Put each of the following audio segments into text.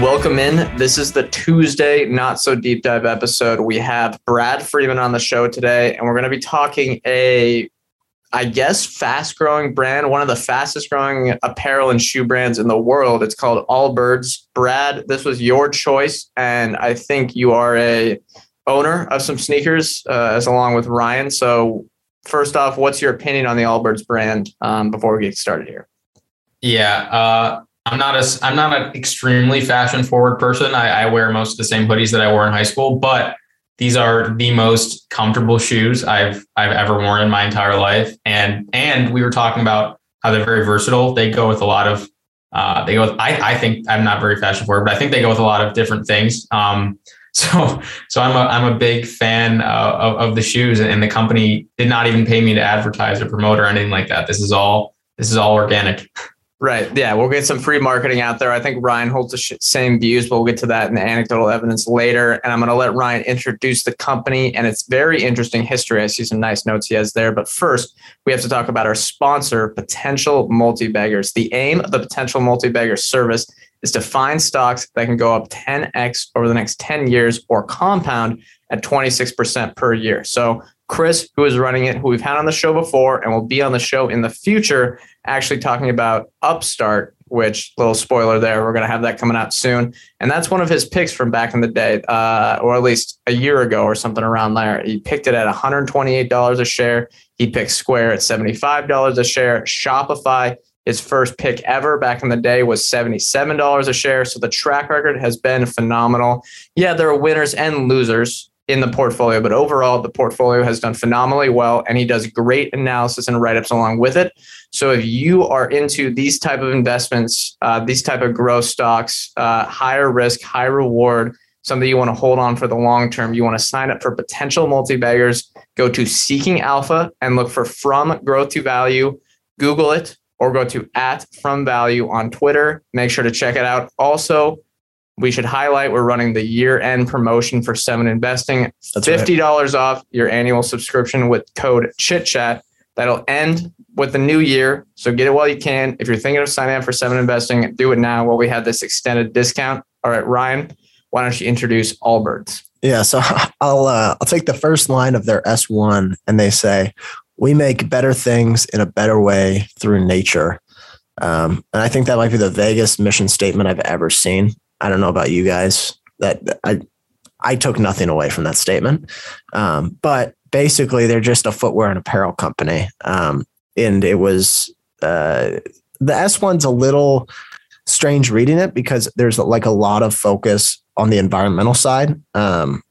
Welcome in. This is the Tuesday Not So Deep Dive episode. We have Brad Freeman on the show today, and we're going to be talking a, I guess, fast growing brand, one of the fastest growing apparel and shoe brands in the world. It's called Allbirds. Brad, this was your choice, and I think you are a owner of some sneakers, uh, as along with Ryan. So, first off, what's your opinion on the Allbirds brand um, before we get started here? Yeah, uh, I'm not a I'm not an extremely fashion forward person. I, I, wear most of the same hoodies that I wore in high school, but these are the most comfortable shoes I've I've ever worn in my entire life. And and we were talking about how they're very versatile. They go with a lot of uh, they go with I, I think I'm not very fashion forward, but I think they go with a lot of different things. Um, so so I'm a I'm a big fan uh, of, of the shoes, and the company did not even pay me to advertise or promote or anything like that. This is all this is all organic. Right. Yeah. We'll get some free marketing out there. I think Ryan holds the same views, but we'll get to that in the anecdotal evidence later. And I'm going to let Ryan introduce the company and its very interesting history. I see some nice notes he has there. But first, we have to talk about our sponsor, Potential Multi Baggers. The aim of the Potential Multi Bagger service is to find stocks that can go up 10x over the next 10 years or compound at 26% per year. So Chris, who is running it, who we've had on the show before and will be on the show in the future, actually talking about Upstart, which little spoiler there, we're going to have that coming out soon. And that's one of his picks from back in the day, uh, or at least a year ago or something around there. He picked it at $128 a share. He picked Square at $75 a share. Shopify, his first pick ever back in the day was $77 a share. So the track record has been phenomenal. Yeah, there are winners and losers in the portfolio, but overall, the portfolio has done phenomenally well, and he does great analysis and write ups along with it. So if you are into these type of investments, uh, these type of growth stocks, uh, higher risk, high reward, something you want to hold on for the long term, you want to sign up for potential multi baggers. Go to Seeking Alpha and look for From Growth to Value. Google it or go to at From Value on Twitter. Make sure to check it out. Also, we should highlight we're running the year end promotion for Seven Investing. That's $50 right. off your annual subscription with code Chit Chat. That'll end with the new year. So get it while you can. If you're thinking of signing up for Seven Investing, do it now while we have this extended discount. All right, Ryan, why don't you introduce Allbirds? Yeah, so I'll uh, I'll take the first line of their S1 and they say, "We make better things in a better way through nature." Um, and I think that might be the vaguest mission statement I've ever seen. I don't know about you guys. That I I took nothing away from that statement. Um, but basically, they're just a footwear and apparel company. Um, and it was uh, the S one's a little strange reading it because there's like a lot of focus on the environmental side um,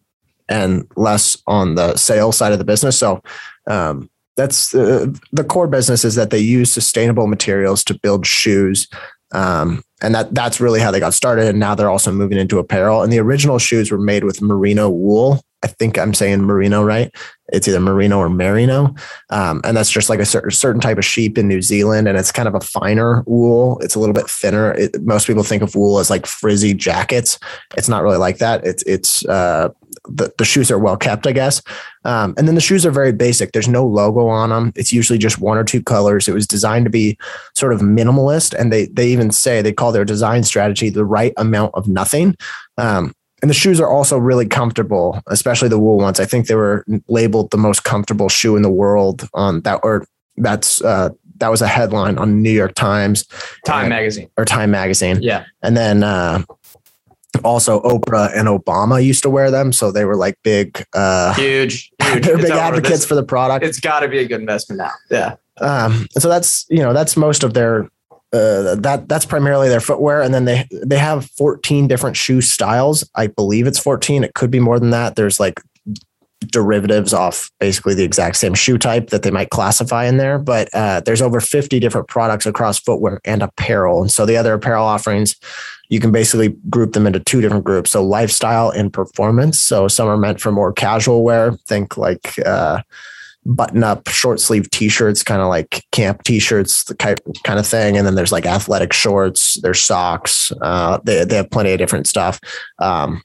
and less on the sales side of the business. So um, that's uh, the core business is that they use sustainable materials to build shoes um, and that that's really how they got started. And now they're also moving into apparel. And the original shoes were made with merino wool. I think I'm saying merino right. It's either merino or merino, um, and that's just like a certain certain type of sheep in New Zealand, and it's kind of a finer wool. It's a little bit thinner. It, most people think of wool as like frizzy jackets. It's not really like that. It's it's uh, the, the shoes are well kept, I guess. Um, and then the shoes are very basic. There's no logo on them. It's usually just one or two colors. It was designed to be sort of minimalist, and they they even say they call their design strategy the right amount of nothing. Um, and the shoes are also really comfortable, especially the wool ones. I think they were labeled the most comfortable shoe in the world on that, or that's uh, that was a headline on New York Times, Time and, Magazine, or Time Magazine. Yeah, and then uh, also Oprah and Obama used to wear them, so they were like big, uh, huge, huge. they're big advocates for the product. It's got to be a good investment now. Yeah. Um, and so that's you know that's most of their uh, that that's primarily their footwear, and then they they have 14 different shoe styles. I believe it's 14. It could be more than that. There's like derivatives off basically the exact same shoe type that they might classify in there. But uh, there's over 50 different products across footwear and apparel. And so the other apparel offerings, you can basically group them into two different groups. So lifestyle and performance. So some are meant for more casual wear. Think like uh, button up short sleeve t-shirts, kind of like camp t-shirts, the kind of thing. And then there's like athletic shorts, there's socks. Uh, they, they have plenty of different stuff. Um,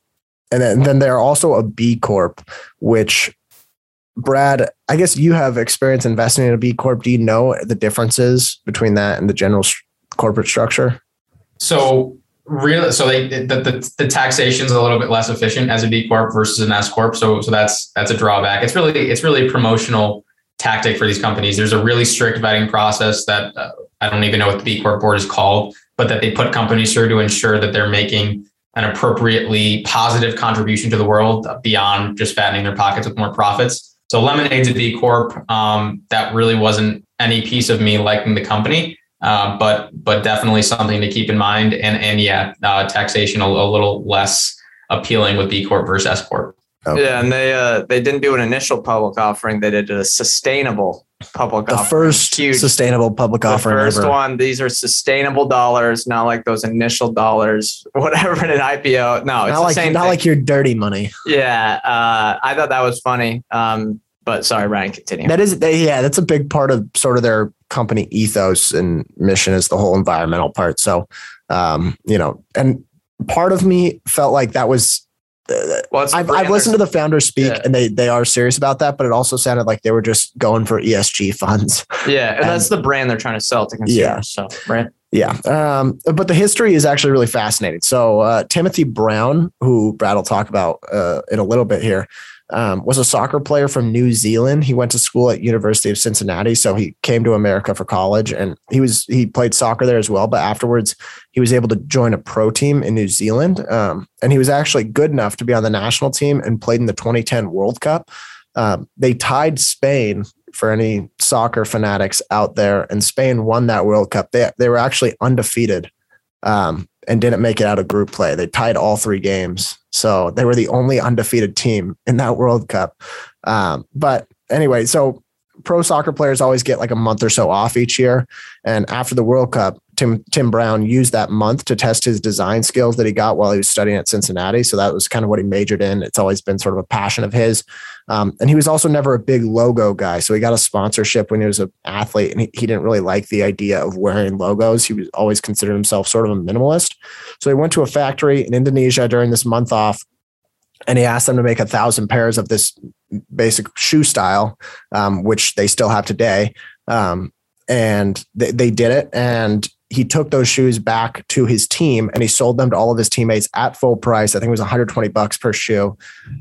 and then, then they're also a B Corp, which Brad, I guess you have experience investing in a B Corp. Do you know the differences between that and the general sh- corporate structure? So really, so they, the, the, the taxation is a little bit less efficient as a B Corp versus an S Corp. So, so that's, that's a drawback. It's really, it's really a promotional tactic for these companies. There's a really strict vetting process that uh, I don't even know what the B Corp board is called, but that they put companies through to ensure that they're making an appropriately positive contribution to the world beyond just fattening their pockets with more profits. So Lemonade's a B Corp. Um, that really wasn't any piece of me liking the company, uh, but but definitely something to keep in mind. And and yeah, uh, taxation a, a, little less appealing with B Corp versus S Corp. Okay. Yeah, and they uh, they didn't do an initial public offering. They did a sustainable public the offering. first Huge. sustainable public the offering. First ever. one. These are sustainable dollars, not like those initial dollars, whatever in an IPO. No, it's not like not thing. like your dirty money. Yeah, uh, I thought that was funny. Um, but sorry, Ryan, continue. That is, yeah, that's a big part of sort of their company ethos and mission is the whole environmental part. So, um, you know, and part of me felt like that was well, I've, I've listened to the founders speak yeah. and they they are serious about that, but it also sounded like they were just going for ESG funds. Yeah, and, and that's the brand they're trying to sell to consumers. Yeah. So right. Yeah. Um, but the history is actually really fascinating. So uh, Timothy Brown, who Brad will talk about uh, in a little bit here, um, was a soccer player from New Zealand. He went to school at University of Cincinnati, so he came to America for college, and he was he played soccer there as well. But afterwards, he was able to join a pro team in New Zealand, um, and he was actually good enough to be on the national team and played in the 2010 World Cup. Um, they tied Spain for any soccer fanatics out there, and Spain won that World Cup. They they were actually undefeated um, and didn't make it out of group play. They tied all three games. So they were the only undefeated team in that World Cup. Um, but anyway, so pro soccer players always get like a month or so off each year. And after the World Cup, Tim Tim Brown used that month to test his design skills that he got while he was studying at Cincinnati. So that was kind of what he majored in. It's always been sort of a passion of his. Um, and he was also never a big logo guy. So he got a sponsorship when he was an athlete, and he, he didn't really like the idea of wearing logos. He was always considered himself sort of a minimalist. So he went to a factory in Indonesia during this month off and he asked them to make a thousand pairs of this basic shoe style, um, which they still have today. Um, and they, they did it. And he took those shoes back to his team and he sold them to all of his teammates at full price. I think it was 120 bucks per shoe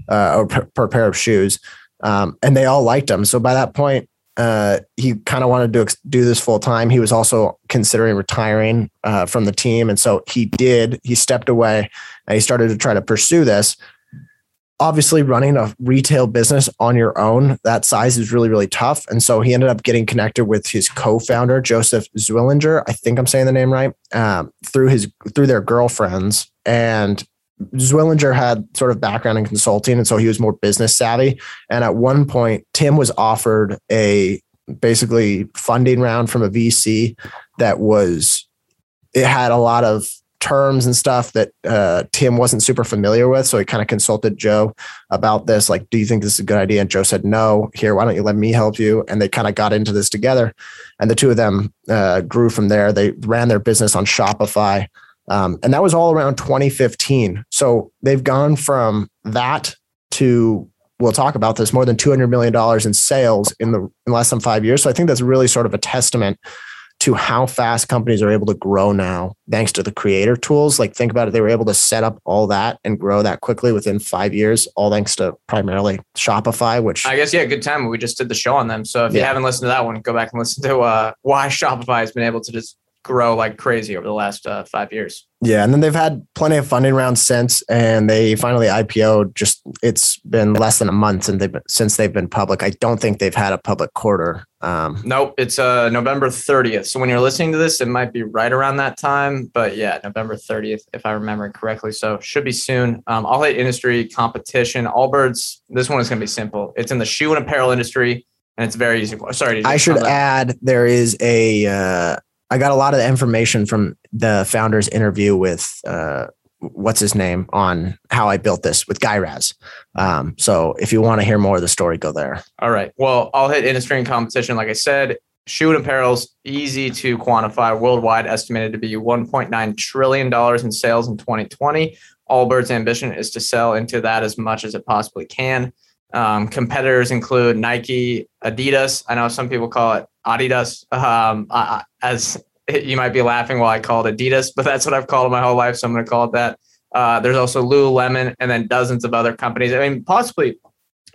uh, or per, per, pair of shoes. Um, and they all liked him. So by that point, uh, he kind of wanted to do this full time. He was also considering retiring uh, from the team. And so he did, he stepped away and he started to try to pursue this obviously running a retail business on your own that size is really really tough. And so he ended up getting connected with his co-founder joseph zwillinger i think i'm saying the name right um, through his through their girlfriends. And zwillinger had sort of background in consulting and so he was more business savvy. And at one point tim was offered a basically funding round from a vc that was it had a lot of terms and stuff that uh, Tim wasn't super familiar with. So he kind of consulted Joe about this. Like, do you think this is a good idea? And Joe said, no. Here, why don't you let me help you? And they kind of got into this together. And the two of them uh, grew from there. They ran their business on Shopify. Um, and that was all around 2015. So they've gone from that to we'll talk about this more than 200 million dollars in sales in the in less than five years. So I think that's really sort of a testament to how fast companies are able to grow now thanks to the creator tools. Like think about it, they were able to set up all that and grow that quickly within five years, all thanks to primarily Shopify, which I guess yeah, good time. We just did the show on them. So if yeah. you haven't listened to that one, go back and listen to uh, why Shopify has been able to just grow like crazy over the last uh, five years. Yeah, and then they've had plenty of funding rounds since, and they finally IPO. Just it's been less than a month since they've been, since they've been public. I don't think they've had a public quarter Um, Nope, it's uh November 30th. So when you're listening to this, it might be right around that time. But yeah, November 30th, if I remember correctly. So should be soon. Um, All Hit Industry competition. Allbirds. This one is going to be simple. It's in the shoe and apparel industry, and it's very easy. Sorry, I should add there is a. Uh, I got a lot of the information from the founder's interview with uh, what's his name on how I built this with Guy Raz. Um, so if you want to hear more of the story, go there. All right. Well, I'll Hit Industry and competition. Like I said, shoe and apparel's easy to quantify. Worldwide, estimated to be 1.9 trillion dollars in sales in 2020. Allbirds' ambition is to sell into that as much as it possibly can. Um, competitors include Nike, Adidas. I know some people call it Adidas. Um, uh, as you might be laughing while I call it Adidas, but that's what I've called it my whole life, so I'm going to call it that. Uh, there's also Lululemon, and then dozens of other companies. I mean, possibly,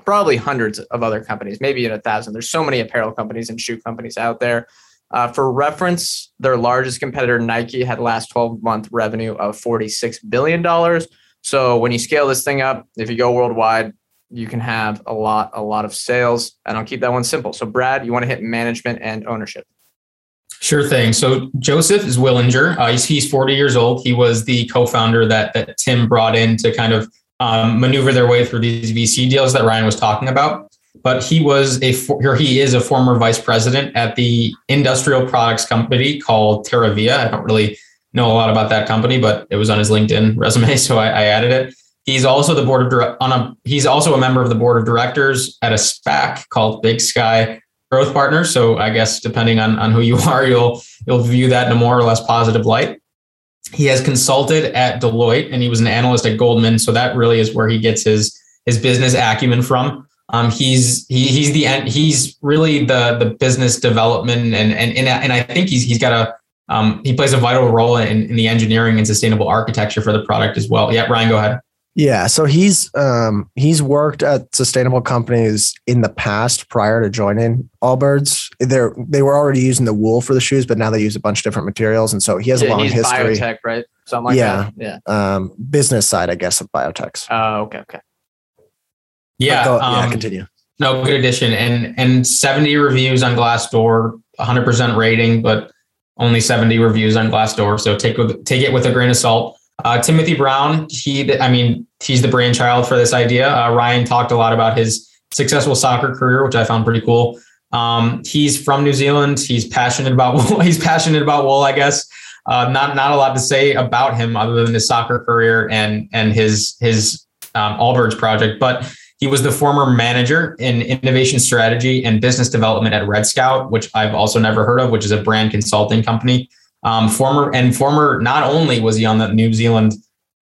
probably hundreds of other companies, maybe even a thousand. There's so many apparel companies and shoe companies out there. Uh, for reference, their largest competitor, Nike, had last 12 month revenue of $46 billion. So when you scale this thing up, if you go worldwide, you can have a lot, a lot of sales. And I'll keep that one simple. So, Brad, you want to hit management and ownership. Sure thing. So Joseph Zwillinger. Uh, he's, he's 40 years old. He was the co-founder that that Tim brought in to kind of um, maneuver their way through these VC deals that Ryan was talking about. But he was a or he is a former vice president at the industrial products company called Terravia. I don't really know a lot about that company, but it was on his LinkedIn resume, so I, I added it. He's also the board of on a he's also a member of the board of directors at a SPAC called Big Sky growth partners. So I guess depending on, on who you are, you'll you'll view that in a more or less positive light. He has consulted at Deloitte and he was an analyst at Goldman. So that really is where he gets his his business acumen from. Um, he's he, he's the he's really the the business development and and and, and I think he's he's got a um, he plays a vital role in, in the engineering and sustainable architecture for the product as well. Yeah, Ryan, go ahead. Yeah, so he's um, he's worked at sustainable companies in the past prior to joining Allbirds. They they were already using the wool for the shoes, but now they use a bunch of different materials, and so he has yeah, a long history. Biotech, right? Something like yeah, that. Yeah, um, business side, I guess, of biotechs. Oh, okay, okay. Yeah, go, um, yeah. Continue. No, good addition, and and seventy reviews on Glassdoor, hundred percent rating, but only seventy reviews on Glassdoor. So take take it with a grain of salt. Uh, Timothy Brown, he, I mean, he's the brainchild for this idea. Uh, Ryan talked a lot about his successful soccer career, which I found pretty cool. Um, he's from New Zealand. He's passionate about wool. he's passionate about wool, I guess. Uh, not not a lot to say about him other than his soccer career and and his his um, Allbirds project, but he was the former manager in innovation strategy and business development at Red Scout, which I've also never heard of, which is a brand consulting company. Um, former and former, not only was he on the New Zealand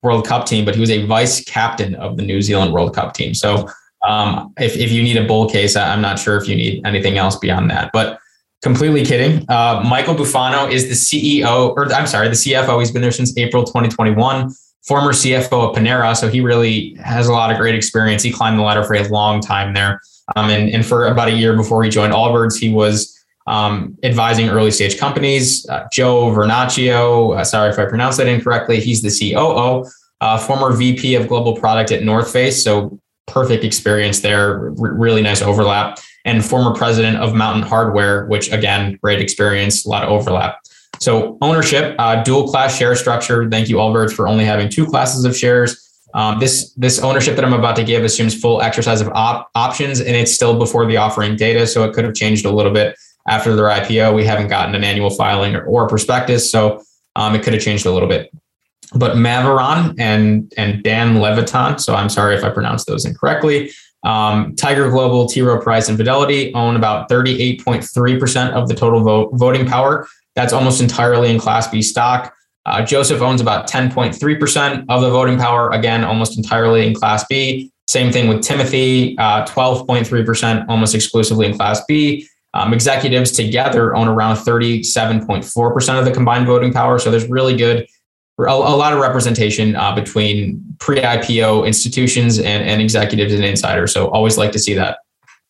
World Cup team, but he was a vice captain of the New Zealand World Cup team. So um, if, if you need a bull case, I'm not sure if you need anything else beyond that. But completely kidding. Uh, Michael Bufano is the CEO, or I'm sorry, the CFO. He's been there since April 2021. Former CFO of Panera, so he really has a lot of great experience. He climbed the ladder for a long time there, um, and, and for about a year before he joined Allbirds, he was um, advising early stage companies. Uh, Joe Vernachio, uh, sorry if I pronounced that incorrectly, he's the COO, uh, former VP of global product at North Face. So perfect experience there, R- really nice overlap. And former president of Mountain Hardwear, which again, great experience, a lot of overlap. So ownership, uh, dual class share structure. Thank you, Allbirds, for only having two classes of shares. Um, this this ownership that I'm about to give assumes full exercise of op- options, and it's still before the offering data, so it could have changed a little bit after their IPO. We haven't gotten an annual filing or, or prospectus, so um, it could have changed a little bit. But Maveron and and Dan Levitan, so I'm sorry if I pronounced those incorrectly. Um, Tiger Global, T. Rowe Price, and Fidelity own about 38.3% of the total vote, voting power. That's almost entirely in Class B stock. Uh, Joseph owns about 10.3% of the voting power, again, almost entirely in Class B. Same thing with Timothy, uh, 12.3%, almost exclusively in Class B. Um, executives together own around 37.4% of the combined voting power. So there's really good, a, a lot of representation uh, between pre IPO institutions and, and executives and insiders. So always like to see that.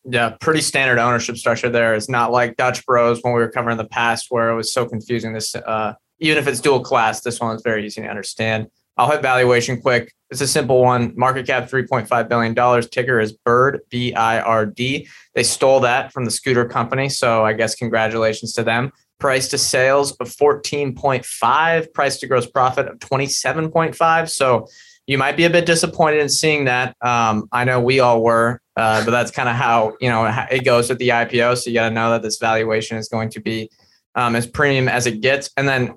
Yeah, pretty standard ownership structure there. It's not like Dutch Bros when we were covering the past where it was so confusing. This, uh, even if it's dual class, this one is very easy to understand. I'll hit valuation quick. It's a simple one. Market cap $3.5 billion. Ticker is Bird, B I R D. They stole that from the scooter company. So I guess congratulations to them. Price to sales of 14.5, price to gross profit of 27.5. So you might be a bit disappointed in seeing that. Um, I know we all were, uh, but that's kind of how you know it goes with the IPO. So you got to know that this valuation is going to be um, as premium as it gets. And then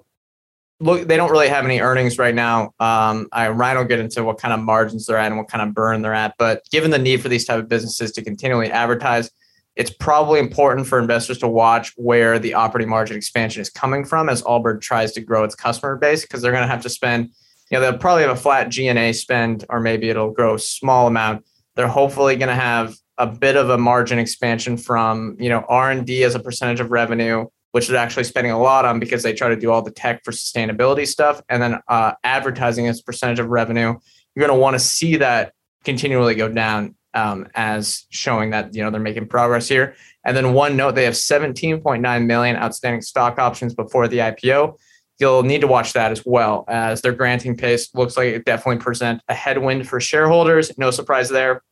look, they don't really have any earnings right now. Um, I, Ryan will get into what kind of margins they're at and what kind of burn they're at. But given the need for these type of businesses to continually advertise, it's probably important for investors to watch where the operating margin expansion is coming from as Allbird tries to grow its customer base because they're going to have to spend you know, they'll probably have a flat G&A spend, or maybe it'll grow a small amount. They're hopefully going to have a bit of a margin expansion from, you know, R&D as a percentage of revenue, which they're actually spending a lot on because they try to do all the tech for sustainability stuff. And then uh, advertising as percentage of revenue, you're going to want to see that continually go down um, as showing that, you know, they're making progress here. And then one note, they have 17.9 million outstanding stock options before the IPO you'll need to watch that as well as their granting pace looks like it definitely present a headwind for shareholders. No surprise there.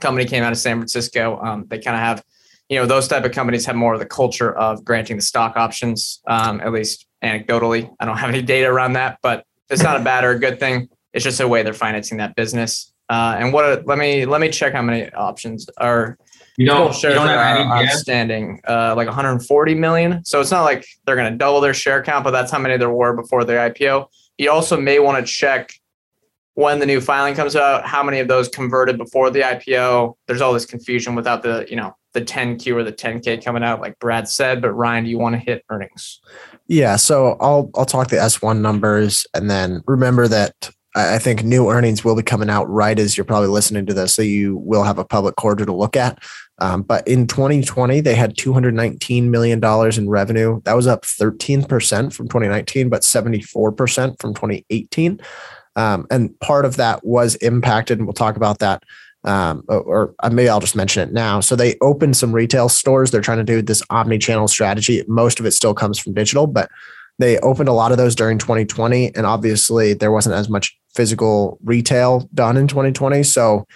Company came out of San Francisco. Um, they kind of have, you know, those type of companies have more of the culture of granting the stock options, um, at least anecdotally. I don't have any data around that, but it's not a bad or a good thing. It's just a way they're financing that business. Uh, and what? let me let me check how many options are you don't, shares you don't have any outstanding, uh, like 140 million. So it's not like they're going to double their share count, but that's how many there were before the IPO. You also may want to check when the new filing comes out, how many of those converted before the IPO. There's all this confusion without the, you know, the 10Q or the 10K coming out, like Brad said. But Ryan, do you want to hit earnings? Yeah, so I'll I'll talk the S1 numbers, and then remember that I think new earnings will be coming out right as you're probably listening to this, so you will have a public quarter to look at. Um, but in 2020, they had $219 million in revenue. That was up 13% from 2019, but 74% from 2018. Um, and part of that was impacted, and we'll talk about that. Um, or, or uh, maybe I'll just mention it now. So they opened some retail stores. They're trying to do this omni-channel strategy. Most of it still comes from digital, but they opened a lot of those during 2020. And obviously, there wasn't as much physical retail done in 2020. So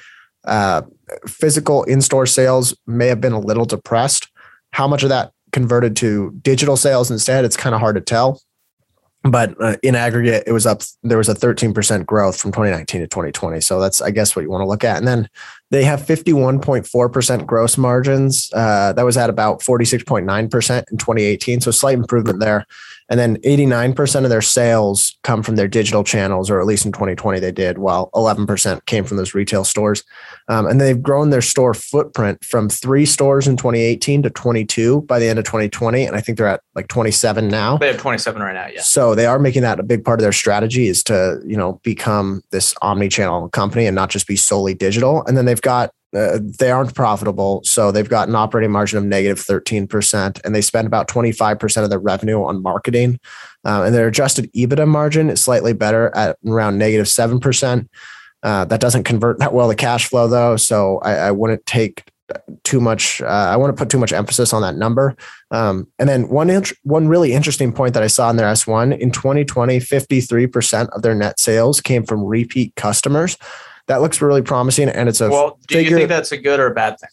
uh, physical in-store sales may have been a little depressed. How much of that converted to digital sales instead? It's kind of hard to tell. But uh, in aggregate, it was up. There was a 13% growth from 2019 to 2020. So that's, I guess, what you want to look at. And then they have 51.4% gross margins. Uh, that was at about 46.9% in 2018. So slight improvement there. And then 89% of their sales come from their digital channels, or at least in 2020 they did, while 11% came from those retail stores. Um, and they've grown their store footprint from three stores in 2018 to 22 by the end of 2020. And I think they're at like 27 now. They have 27 right now, yeah. So they are making that a big part of their strategy is to, you know, become this omni-channel company and not just be solely digital. And then they've got uh, they aren't profitable. So they've got an operating margin of negative 13%, and they spend about 25% of their revenue on marketing. Uh, and their adjusted EBITDA margin is slightly better at around negative 7%. Uh, that doesn't convert that well to cash flow, though. So I, I wouldn't take too much. Uh, I to put too much emphasis on that number. Um, and then one int- one really interesting point that I saw in their S1 in 2020, 53% of their net sales came from repeat customers that looks really promising. And it's a well. Do figure, you think that's a good or a bad thing?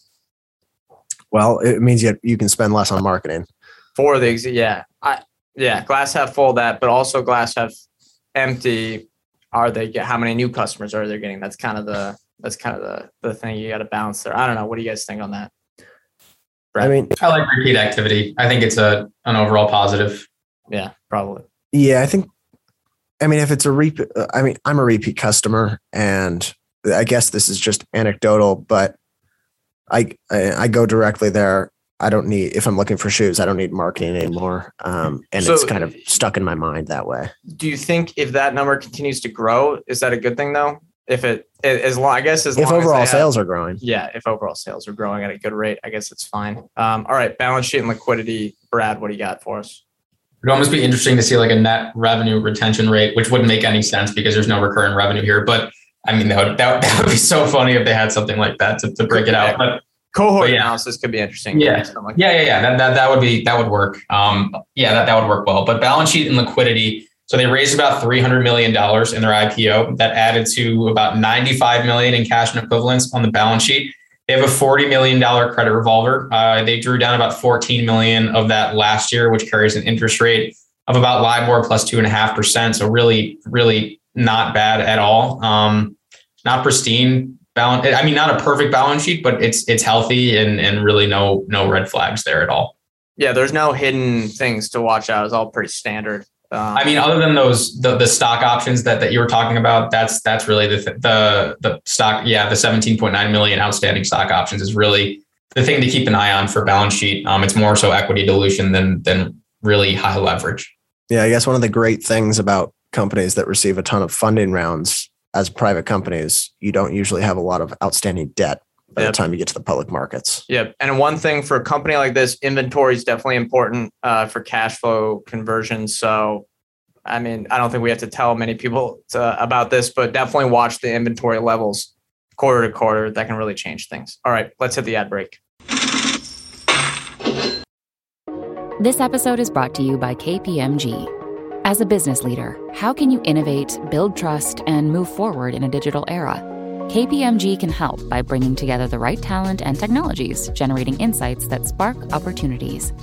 Well, it means you you can spend less on marketing. For the yeah, I yeah, glass half full that, but also glass half empty. Are they get how many new customers are they getting? That's kind of the that's kind of the the thing you got to balance there. I don't know. What do you guys think on that? Brett? I mean, I like repeat activity. I think it's a an overall positive. Yeah, probably. Yeah, I think. I mean, if it's a repeat, I mean, I'm a repeat customer, and I guess this is just anecdotal, but I, I, I go directly there. I don't need if I'm looking for shoes. I don't need marketing anymore, um, and so, it's kind of stuck in my mind that way. Do you think if that number continues to grow, is that a good thing though? If it as long, I guess as if overall as sales have, are growing, yeah. If overall sales are growing at a good rate, I guess it's fine. Um, all right, balance sheet and liquidity. Brad, what do you got for us? It'd almost be interesting to see like a net revenue retention rate, which wouldn't make any sense because there's no recurring revenue here. But I mean, that would, that, that would be so funny if they had something like that to, to break it out. But cohort but yeah. analysis could be interesting. Yeah. Like yeah, yeah, yeah. That, that, that would be, that would work. Um, yeah, that, that would work well. But balance sheet and liquidity, So they raised about $300 million in their IPO that added to about 95 million in cash and equivalents on the balance sheet. They have a $40 million credit revolver. Uh, they drew down about 14 million of that last year, which carries an interest rate of about LIBOR plus two and a half percent. So really, really not bad at all. Um, not pristine balance. I mean, not a perfect balance sheet, but it's it's healthy and and really no no red flags there at all. Yeah, there's no hidden things to watch out. It's all pretty standard. Um, I mean, other than those the, the stock options that, that you were talking about, that's that's really the the the stock. Yeah, the 17.9 million outstanding stock options is really the thing to keep an eye on for balance sheet. Um, it's more so equity dilution than than really high leverage. Yeah, I guess one of the great things about companies that receive a ton of funding rounds as private companies, you don't usually have a lot of outstanding debt by yep. the time you get to the public markets. Yep. And one thing for a company like this, inventory is definitely important uh, for cash flow conversion. So, I mean, I don't think we have to tell many people to, about this, but definitely watch the inventory levels quarter to quarter. That can really change things. All right, let's hit the ad break. This episode is brought to you by KPMG. As a business leader, how can you innovate, build trust, and move forward in a digital era? KPMG can help by bringing together the right talent and technologies, generating insights that spark opportunities.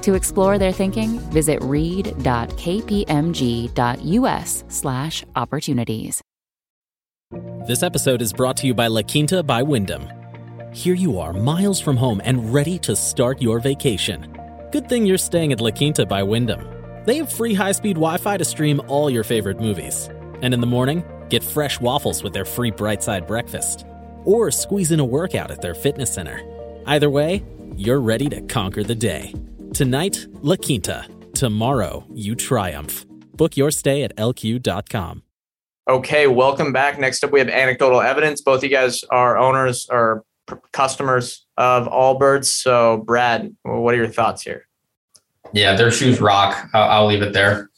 To explore their thinking, visit read.kpmg.us/opportunities. This episode is brought to you by La Quinta by Wyndham. Here you are, miles from home and ready to start your vacation. Good thing you're staying at La Quinta by Wyndham. They have free high speed Wi Fi to stream all your favorite movies. And in the morning, get fresh waffles with their free Brightside breakfast. Or squeeze in a workout at their fitness center. Either way, you're ready to conquer the day. Tonight, La Quinta. Tomorrow, you triumph. Book your stay at lq.com. Okay, welcome back. Next up, we have anecdotal evidence. Both you guys are owners or customers of Allbirds. So, Brad, what are your thoughts here? Yeah, their shoes rock. I'll, I'll leave it there.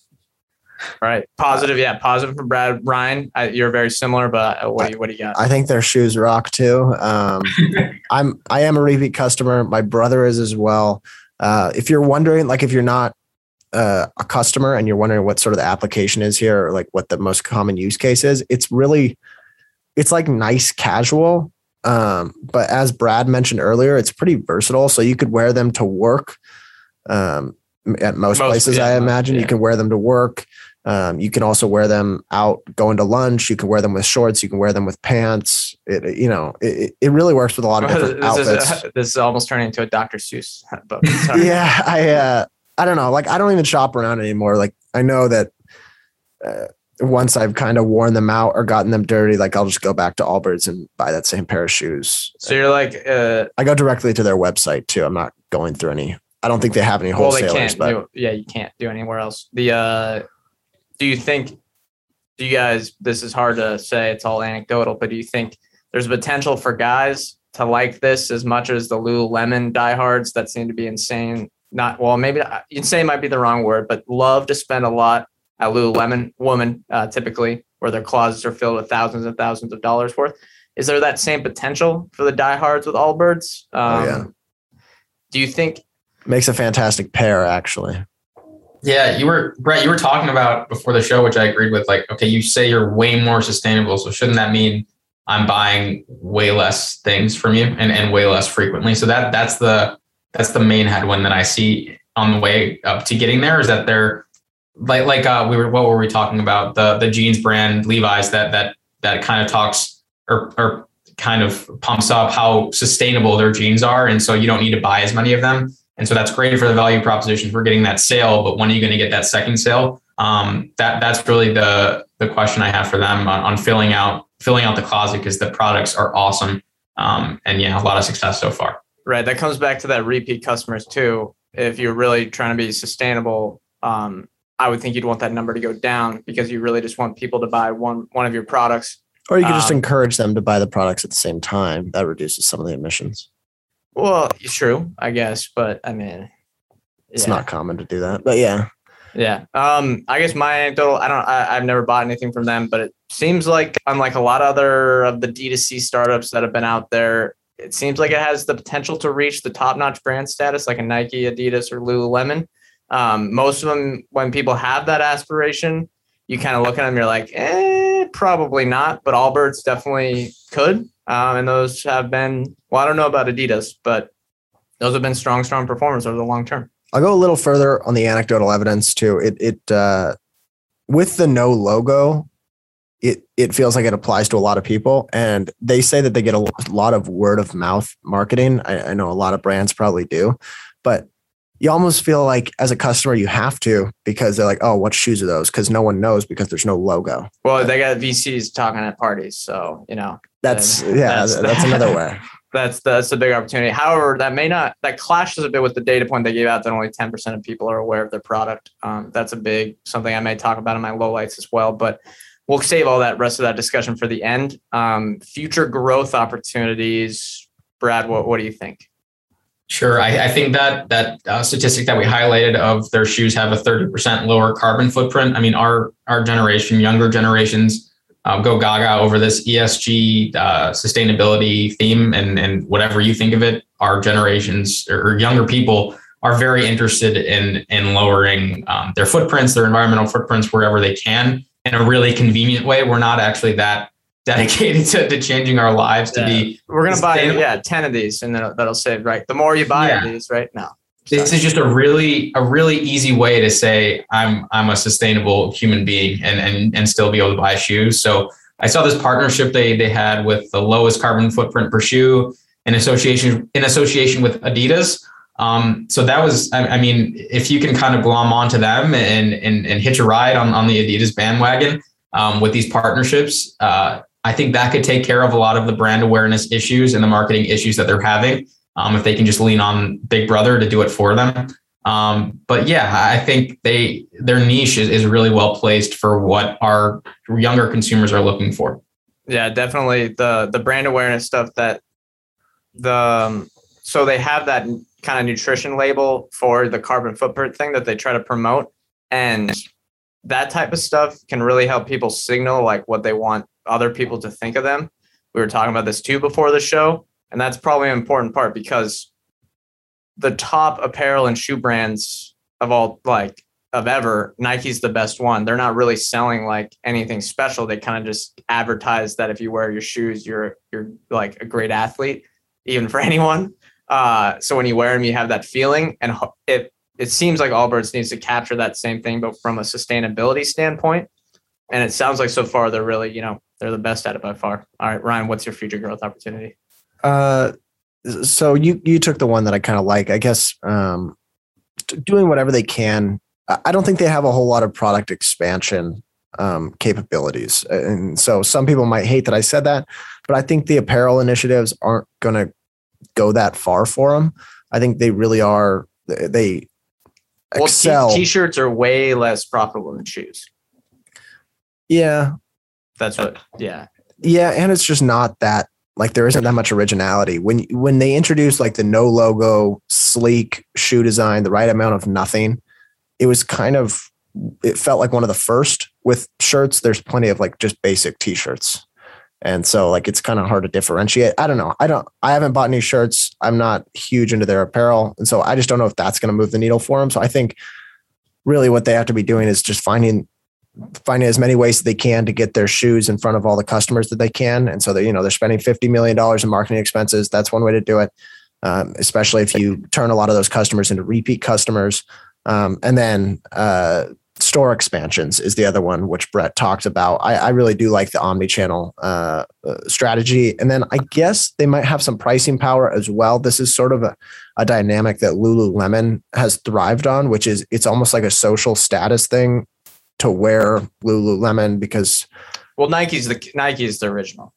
All right, positive. Yeah, positive for Brad Ryan. I, you're very similar, but what do you what do you got? I think their shoes rock too. Um, I'm I am a repeat customer. My brother is as well. Uh, if you're wondering, like if you're not uh, a customer and you're wondering what sort of the application is here, or like what the most common use case is, it's really it's like nice casual. Um, but as Brad mentioned earlier, it's pretty versatile. So you could wear them to work. Um, at most, most places, yeah, I imagine. Yeah. You can wear them to work. Um, you can also wear them out going to lunch. You can wear them with shorts. You can wear them with pants. It, you know, it, it really works with a lot of different this outfits. Is a, this is almost turning into a Dr. Seuss book. yeah, I, uh, I don't know. Like, I don't even shop around anymore. Like, I know that uh, once I've kind of worn them out or gotten them dirty, like I'll just go back to Allbirds and buy that same pair of shoes. So you're like, uh, I go directly to their website too. I'm not going through any I don't think they have any wholesalers. Well, they can't. But do, yeah, you can't do anywhere else. The uh, do you think? Do you guys? This is hard to say. It's all anecdotal, but do you think there's potential for guys to like this as much as the Lululemon diehards that seem to be insane? Not well, maybe insane might be the wrong word, but love to spend a lot at Lululemon. Woman, uh, typically, where their closets are filled with thousands and thousands of dollars worth. Is there that same potential for the diehards with Allbirds? Um, oh, yeah. Um, do you think Makes a fantastic pair, actually. Yeah, you were Brett. You were talking about before the show, which I agreed with. Like, okay, you say you're way more sustainable, so shouldn't that mean I'm buying way less things from you and, and way less frequently? So that that's the that's the main headwind that I see on the way up to getting there is that they're like like uh, we were what were we talking about the the jeans brand Levi's that that that kind of talks or or kind of pumps up how sustainable their jeans are, and so you don't need to buy as many of them. And so that's great for the value proposition for getting that sale. But when are you going to get that second sale? Um, that that's really the the question I have for them on, on filling out filling out the closet because the products are awesome. Um, and yeah, a lot of success so far. Right. That comes back to that repeat customers too. If you're really trying to be sustainable, um, I would think you'd want that number to go down because you really just want people to buy one one of your products. Or you could just um, encourage them to buy the products at the same time. That reduces some of the emissions. Well, it's true, I guess, but I mean, it's not common to do that, but yeah. Yeah. Um, I guess my anecdotal, I don't, I, have never bought anything from them, but it seems like unlike a lot of other of the D2C startups that have been out there, it seems like it has the potential to reach the top notch brand status like a Nike, Adidas, or Lululemon. Um, most of them, when people have that aspiration, you kind of look at them, you're like, eh, probably not. But Allbirds definitely could. Um, and those have been, well, I don't know about Adidas, but those have been strong, strong performers over the long term. I'll go a little further on the anecdotal evidence too. It it uh, with the no logo, it it feels like it applies to a lot of people, and they say that they get a lot of word of mouth marketing. I, I know a lot of brands probably do, but you almost feel like as a customer you have to because they're like, oh, what shoes are those? Because no one knows because there's no logo. Well, they got VCs talking at parties, so you know that's yeah, that's, that's another way. That's that's a big opportunity. However, that may not that clashes a bit with the data point they gave out that only 10% of people are aware of their product. Um, that's a big something I may talk about in my lowlights as well. But we'll save all that rest of that discussion for the end. Um, future growth opportunities, Brad. What what do you think? Sure, I, I think that that uh, statistic that we highlighted of their shoes have a thirty percent lower carbon footprint. I mean, our our generation, younger generations, uh, go gaga over this ESG uh, sustainability theme, and and whatever you think of it, our generations or younger people are very interested in in lowering um, their footprints, their environmental footprints wherever they can in a really convenient way. We're not actually that dedicated to, to changing our lives to yeah. be. We're gonna buy yeah ten of these, and that'll, that'll save right. The more you buy yeah. of these, right now. This is just a really a really easy way to say I'm I'm a sustainable human being and and and still be able to buy shoes. So I saw this partnership they they had with the lowest carbon footprint per shoe in association in association with Adidas. Um, so that was, I, I, mean, if you can kind of glom onto them and and, and hitch a ride on, on the Adidas bandwagon um, with these partnerships, uh, I think that could take care of a lot of the brand awareness issues and the marketing issues that they're having. Um, if they can just lean on Big Brother to do it for them. Um, but yeah, I think they their niche is, is really well placed for what our younger consumers are looking for. Yeah, definitely the the brand awareness stuff that the um, so they have that kind of nutrition label for the carbon footprint thing that they try to promote. And that type of stuff can really help people signal like what they want other people to think of them. We were talking about this too before the show. And that's probably an important part because the top apparel and shoe brands of all like of ever, Nike's the best one. They're not really selling like anything special. They kind of just advertise that if you wear your shoes, you're you're like a great athlete, even for anyone. Uh, so when you wear them, you have that feeling, and it it seems like Allbirds needs to capture that same thing, but from a sustainability standpoint. And it sounds like so far they're really, you know, they're the best at it by far. All right, Ryan, what's your future growth opportunity? Uh, so you you took the one that I kind of like. I guess um, doing whatever they can. I don't think they have a whole lot of product expansion um, capabilities, and so some people might hate that I said that, but I think the apparel initiatives aren't going to go that far for them. I think they really are. They excel. Well, t-shirts are way less profitable than shoes. Yeah, that's what. Yeah, yeah, and it's just not that like there isn't that much originality when when they introduced like the no logo sleek shoe design the right amount of nothing it was kind of it felt like one of the first with shirts there's plenty of like just basic t-shirts and so like it's kind of hard to differentiate. I don't know. I don't I haven't bought any shirts. I'm not huge into their apparel. And so I just don't know if that's going to move the needle for them. So I think really what they have to be doing is just finding finding as many ways that they can to get their shoes in front of all the customers that they can. And so that, you know, they're spending $50 million in marketing expenses. That's one way to do it. Um, especially if you turn a lot of those customers into repeat customers. Um, and then uh, store expansions is the other one which brett talked about. I, I really do like the omni-channel uh, uh, strategy. And then i guess they might have some pricing power as well. This is sort of a, a dynamic that lululemon has thrived on which is it's almost like a social status thing to wear lululemon because well nike's the nike's the original.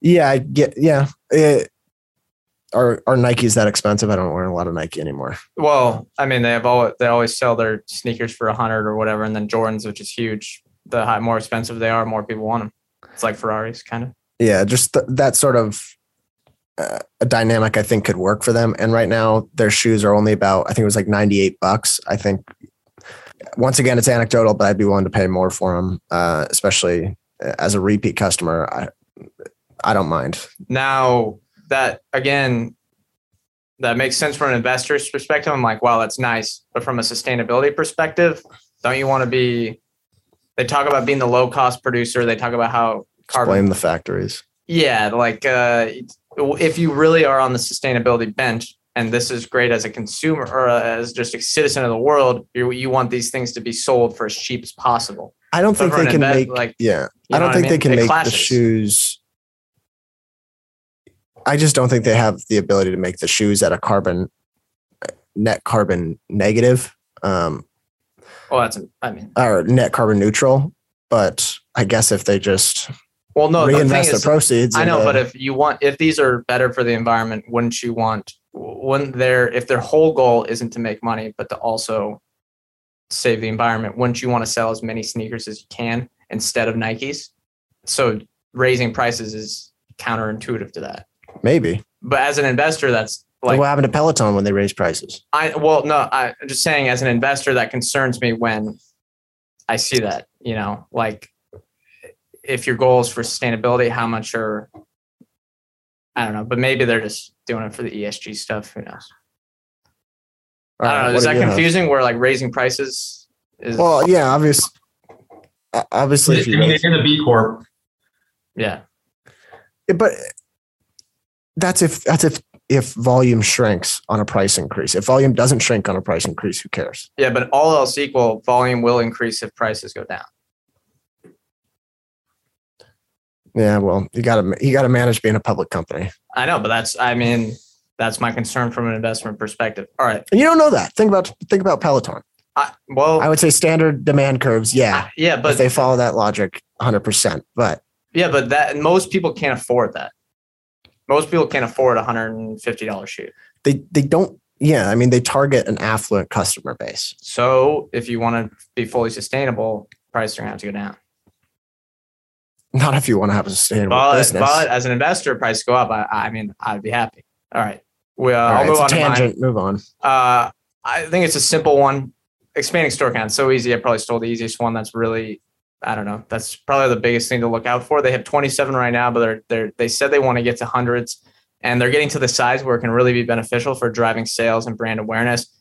Yeah i get yeah. It, are are Nikes that expensive? I don't wear a lot of Nike anymore. Well, I mean, they have all they always sell their sneakers for a hundred or whatever, and then Jordans, which is huge. The high, more expensive they are, more people want them. It's like Ferraris, kind of. Yeah, just th- that sort of uh, a dynamic I think could work for them. And right now, their shoes are only about I think it was like ninety eight bucks. I think once again, it's anecdotal, but I'd be willing to pay more for them, uh, especially as a repeat customer. I I don't mind. Now that again that makes sense from an investor's perspective. I'm like, wow, that's nice. But from a sustainability perspective, don't you want to be they talk about being the low cost producer. They talk about how carbon. Blame the factories. Yeah, like uh, if you really are on the sustainability bench, and this is great as a consumer or as just a citizen of the world, you you want these things to be sold for as cheap as possible. I don't But think they can invest- make like, yeah. I don't think I they can It make clashes. the shoes. I just don't think they have the ability to make the shoes at a carbon net carbon negative um, Well, that's I mean, or net carbon neutral. But I guess if they just well, no, the thing reinvest the is, proceeds, I know, into- but if you want, if these are better for the environment, wouldn't you want? Wouldn't their if their whole goal isn't to make money, but to also save the environment, wouldn't you want to sell as many sneakers as you can instead of Nikes? So raising prices is counterintuitive to that. Maybe But as an investor, that's like what happened to Peloton when they raised prices? I well, no, I, I'm just saying as an investor, that concerns me when I see that. You know, like if your goal is for sustainability, how much are I don't know, but maybe they're just doing it for the ESG stuff. Who knows? I don't know. What Is do that you have? confusing? Where like raising prices is Well, yeah, obvious. Obviously, I if you mean, in it is a B Corp. yeah, but that's if that's if if volume shrinks on a price increase. If volume doesn't shrink on a price increase, who cares? yeah, but all else equal, volume will increase if prices go down. Yeah, well, you got to you got to manage being a public company, I know, but that's I mean that's my concern from an investment perspective. All right, and you don't know that. Think about think about Peloton. I, well, I would say standard demand curves. Yeah, yeah, if but they follow that logic, hundred percent. But Yeah, but that most people can't afford that. Most people can't afford a hundred and fifty dollar shoe. they they don't. Yeah, I mean, they target an affluent customer base. So if you want to be fully sustainable, prices are gonna have to go down. Not if you want to have a sustainable But, business. but as an investor, prices go up. I, I mean, I'd be happy. All right, we, uh, All I'll move it's a on tangent. Move on. Uh, I think it's a simple one. Expanding store count. So easy. I probably stole the easiest one. That's really, I don't know. That's probably the biggest thing to look out for. They have 27 right now, but they're, they're they said they want to get to hundreds, and they're getting to the size where it can really be beneficial for driving sales and brand awareness.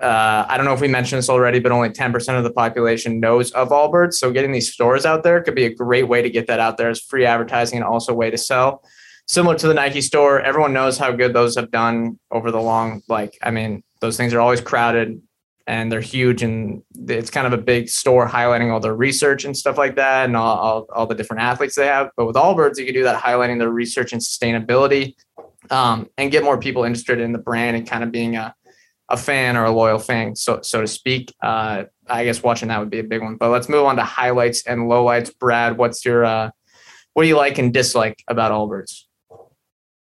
Uh, I don't know if we mentioned this already, but only 10% of the population knows of Allbirds. So getting these stores out there could be a great way to get that out there as free advertising and also a way to sell. Similar to the Nike store, everyone knows how good those have done over the long. Like, I mean, those things are always crowded and they're huge, and it's kind of a big store highlighting all their research and stuff like that, and all, all, all the different athletes they have. But with Allbirds, you can do that highlighting their research and sustainability, um, and get more people interested in the brand and kind of being a a fan or a loyal fan, so so to speak. Uh, I guess watching that would be a big one. But let's move on to highlights and lowlights. Brad, what's your uh, what do you like and dislike about Allbirds?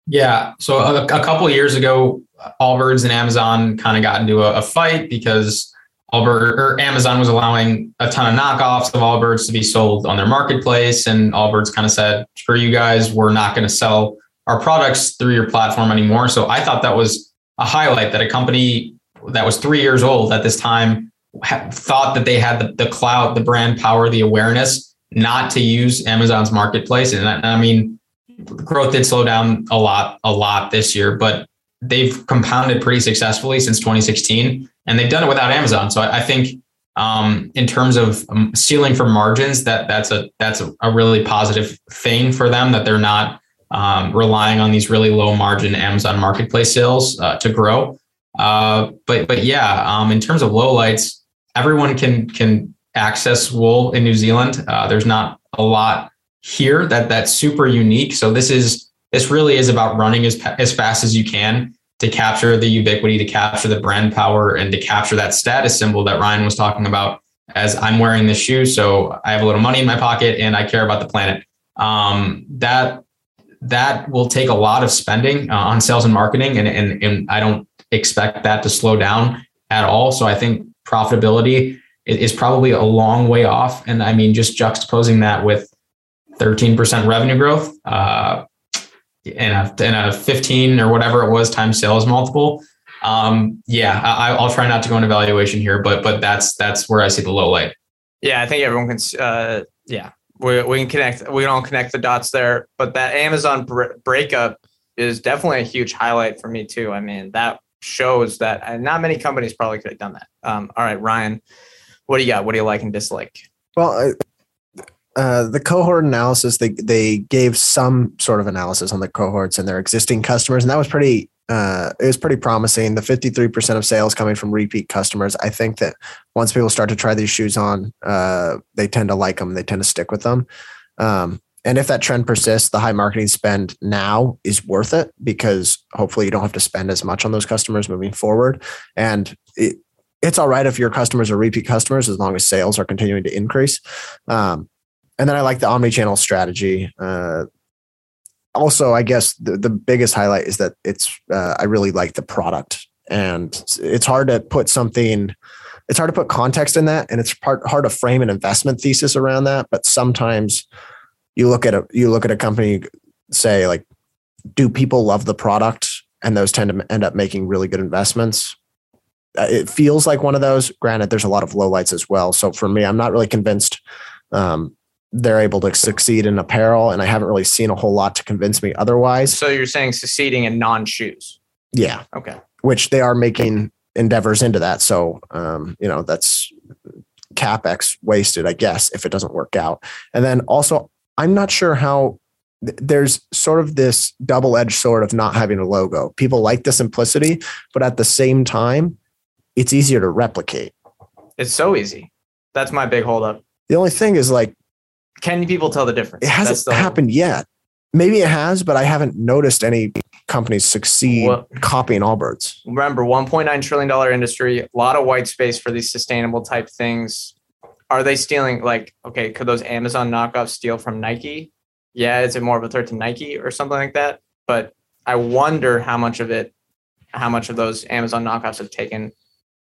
Yeah. So a, a couple years ago, Allbirds and Amazon kind of got into a, a fight because Allbird or Amazon was allowing a ton of knockoffs of Allbirds to be sold on their marketplace, and Allbirds kind of said, "For you guys, we're not going to sell our products through your platform anymore." So I thought that was a highlight that a company that was three years old at this time ha- thought that they had the, the clout, the brand power, the awareness not to use Amazon's marketplace. And I, I mean, growth did slow down a lot, a lot this year, but they've compounded pretty successfully since 2016, and they've done it without Amazon. So I, I think um, in terms of um, ceiling for margins, that that's a that's a, really positive thing for them that they're not um, relying on these really low margin Amazon marketplace sales uh, to grow. Uh, but but yeah, um, in terms of lowlights, everyone can can access wool in New Zealand. Uh, there's not a lot here that that's super unique. So this is this really is about running as as fast as you can to capture the ubiquity, to capture the brand power, and to capture that status symbol that Ryan was talking about. As I'm wearing this shoe, so I have a little money in my pocket and I care about the planet. Um, that that will take a lot of spending uh, on sales and marketing, and, and and I don't expect that to slow down at all. So I think profitability is, is probably a long way off. And I mean, just juxtaposing that with 13% revenue growth uh, and, a, and a 15 or whatever it was times sales multiple. Um, yeah, I, I'll try not to go into valuation here, but but that's that's where I see the low light. Yeah, I think everyone can. Uh, yeah, we we can connect. We can all connect the dots there. But that Amazon br- breakup is definitely a huge highlight for me too. I mean, that shows that not many companies probably could have done that. Um, all right, Ryan, what do you got? What do you like and dislike? Well, uh, the cohort analysis, they they gave some sort of analysis on the cohorts and their existing customers, and that was pretty. Uh, it was pretty promising. The 53% of sales coming from repeat customers. I think that once people start to try these shoes on, uh, they tend to like them. They tend to stick with them. Um, and if that trend persists, the high marketing spend now is worth it because hopefully you don't have to spend as much on those customers moving forward. And it, it's all right if your customers are repeat customers as long as sales are continuing to increase. Um, and then I like the omni-channel strategy. Uh, also, I guess the, the biggest highlight is that it's uh, I really like the product, and it's hard to put something. It's hard to put context in that, and it's part, hard to frame an investment thesis around that. But sometimes you look at a you look at a company, say like, do people love the product, and those tend to end up making really good investments. Uh, it feels like one of those. Granted, there's a lot of lowlights as well. So for me, I'm not really convinced um, they're able to succeed in apparel, and I haven't really seen a whole lot to convince me otherwise. So you're saying succeeding in non shoes? Yeah. Okay. Which they are making endeavors into that. So, um, you know, that's capex wasted, I guess, if it doesn't work out. And then also, I'm not sure how there's sort of this double edged sword of not having a logo. People like the simplicity, but at the same time, it's easier to replicate. It's so easy. That's my big holdup. The only thing is like can people tell the difference? It hasn't happened yet. Maybe it has, but I haven't noticed any companies succeed well, copying Allbirds. Remember, $1.9 trillion industry, a lot of white space for these sustainable type things. Are they stealing, like, okay, could those Amazon knockoffs steal from Nike? Yeah, is it more of a threat to Nike or something like that? But I wonder how much of it, how much of those Amazon knockoffs have taken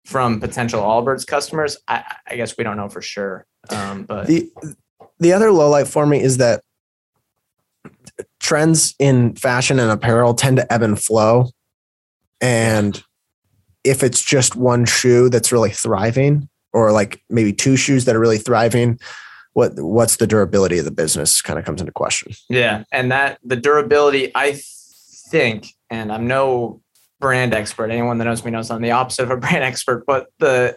from potential Allbirds customers. I, I guess we don't know for sure. Um, but the the other low light for me is that trends in fashion and apparel tend to ebb and flow. And if it's just one shoe that's really thriving, or like maybe two shoes that are really thriving, what what's the durability of the business kind of comes into question. Yeah, and that the durability, I think, and I'm no brand expert. Anyone that knows me knows I'm the opposite of a brand expert, but the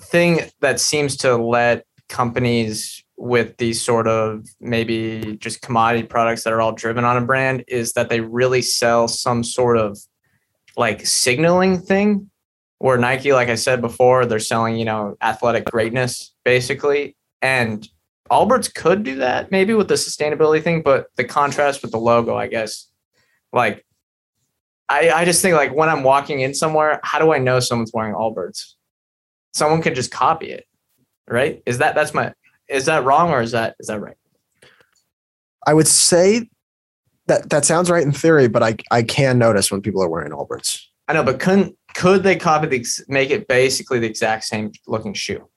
thing that seems to let companies with these sort of maybe just commodity products that are all driven on a brand is that they really sell some sort of like signaling thing where Nike, like I said before, they're selling, you know, athletic greatness basically. And Allbirds could do that maybe with the sustainability thing, but the contrast with the logo, I guess, like I, I just think like when I'm walking in somewhere, how do I know someone's wearing Allbirds? Someone could just copy it, right? Is that that's my is that wrong or is that is that right? I would say that that sounds right in theory, but I I can notice when people are wearing Allbirds. I know, but couldn't could they copy the make it basically the exact same looking shoe?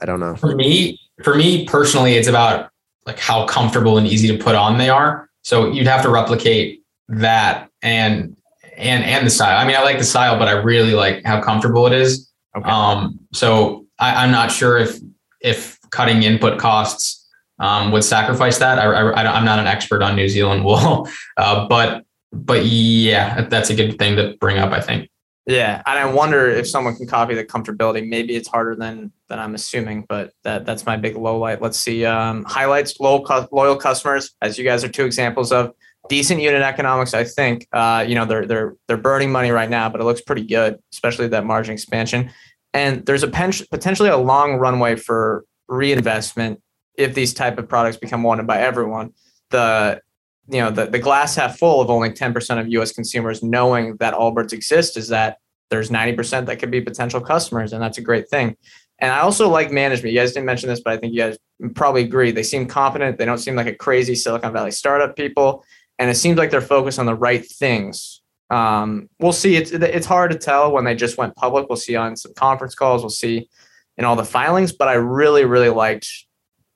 I don't know. For me, for me personally, it's about like how comfortable and easy to put on they are. So you'd have to replicate that and and and the style. I mean, I like the style, but I really like how comfortable it is. Okay. Um, so I, I'm not sure if if cutting input costs um, would sacrifice that. I, I, am not an expert on New Zealand wool, uh, but but yeah, that's a good thing to bring up. I think. Yeah, and I wonder if someone can copy the comfortability. Maybe it's harder than than I'm assuming, but that that's my big low light. Let's see um, highlights loyal loyal customers, as you guys are two examples of decent unit economics. I think uh, you know they're they're they're burning money right now, but it looks pretty good, especially that margin expansion. And there's a pen- potentially a long runway for reinvestment if these type of products become wanted by everyone. The you know the, the glass half full of only 10% of US consumers knowing that Allbirds exist is that there's 90% that could be potential customers and that's a great thing. And I also like management. You guys didn't mention this, but I think you guys probably agree. They seem competent. They don't seem like a crazy Silicon Valley startup people. And it seems like they're focused on the right things. Um, we'll see. It's it's hard to tell when they just went public. We'll see on some conference calls. We'll see in all the filings, but I really, really liked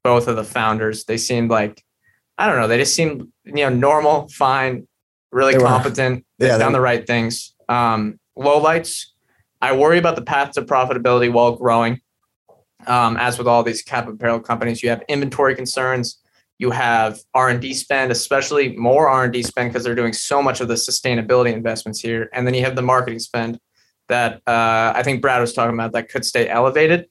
both of the founders. They seemed like, I don't know, they just seemed, you know, normal, fine, really they competent, were, yeah, done the right things. Um, low lights, I worry about the path to profitability while growing. Um, as with all these cap apparel companies, you have inventory concerns. You have R and D spend, especially more R and D spend because they're doing so much of the sustainability investments here, and then you have the marketing spend that uh, I think Brad was talking about that could stay elevated.